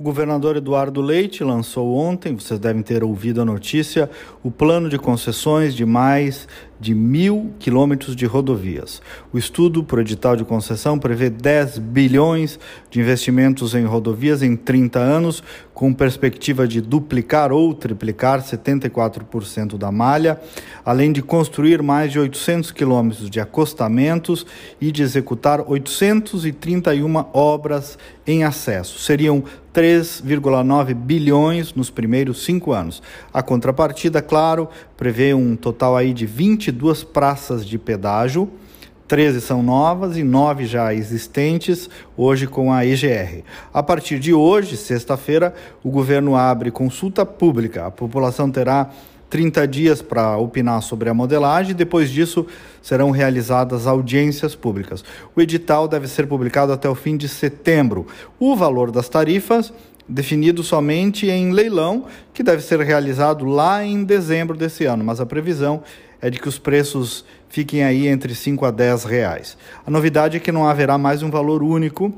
O governador Eduardo Leite lançou ontem, vocês devem ter ouvido a notícia, o plano de concessões de mais de mil quilômetros de rodovias. O estudo por edital de concessão prevê 10 bilhões de investimentos em rodovias em 30 anos, com perspectiva de duplicar ou triplicar 74% da malha, além de construir mais de 800 quilômetros de acostamentos e de executar 831 obras em acesso. Seriam 3,9 bilhões nos primeiros cinco anos. A contrapartida, claro, prevê um total aí de 22 praças de pedágio. 13 são novas e 9 já existentes, hoje com a EGR. A partir de hoje, sexta-feira, o governo abre consulta pública. A população terá 30 dias para opinar sobre a modelagem e depois disso serão realizadas audiências públicas. O edital deve ser publicado até o fim de setembro. O valor das tarifas definido somente em leilão, que deve ser realizado lá em dezembro desse ano, mas a previsão é de que os preços fiquem aí entre 5 a 10 reais. A novidade é que não haverá mais um valor único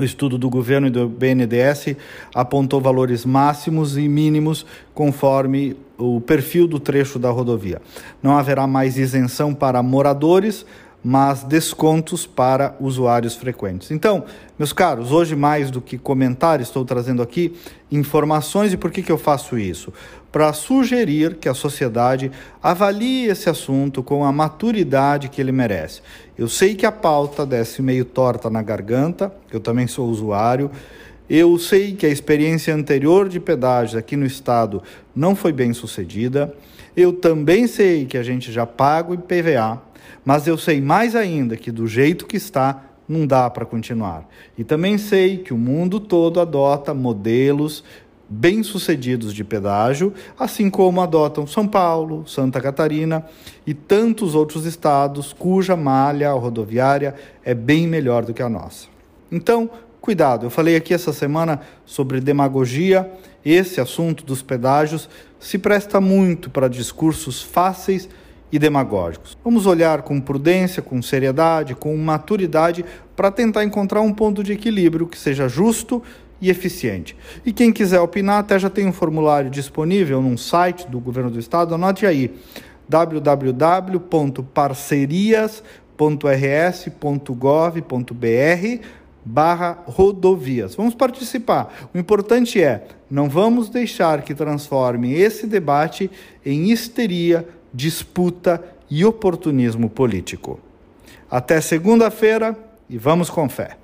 o estudo do governo e do BNDES apontou valores máximos e mínimos conforme o perfil do trecho da rodovia. Não haverá mais isenção para moradores, mas descontos para usuários frequentes. Então, meus caros, hoje mais do que comentar, estou trazendo aqui informações e por que, que eu faço isso? Para sugerir que a sociedade avalie esse assunto com a maturidade que ele merece. Eu sei que a pauta desce meio torta na garganta, eu também sou usuário. Eu sei que a experiência anterior de pedágio aqui no estado não foi bem sucedida. Eu também sei que a gente já paga o IPVA mas eu sei mais ainda que do jeito que está, não dá para continuar. E também sei que o mundo todo adota modelos bem-sucedidos de pedágio, assim como adotam São Paulo, Santa Catarina e tantos outros estados cuja malha rodoviária é bem melhor do que a nossa. Então, cuidado, eu falei aqui essa semana sobre demagogia. Esse assunto dos pedágios se presta muito para discursos fáceis e demagógicos. Vamos olhar com prudência, com seriedade, com maturidade para tentar encontrar um ponto de equilíbrio que seja justo e eficiente. E quem quiser opinar, até já tem um formulário disponível num site do governo do estado, anote aí www.parcerias.rs.gov.br barra rodovias. Vamos participar. O importante é, não vamos deixar que transforme esse debate em histeria disputa e oportunismo político. Até segunda-feira e vamos com fé.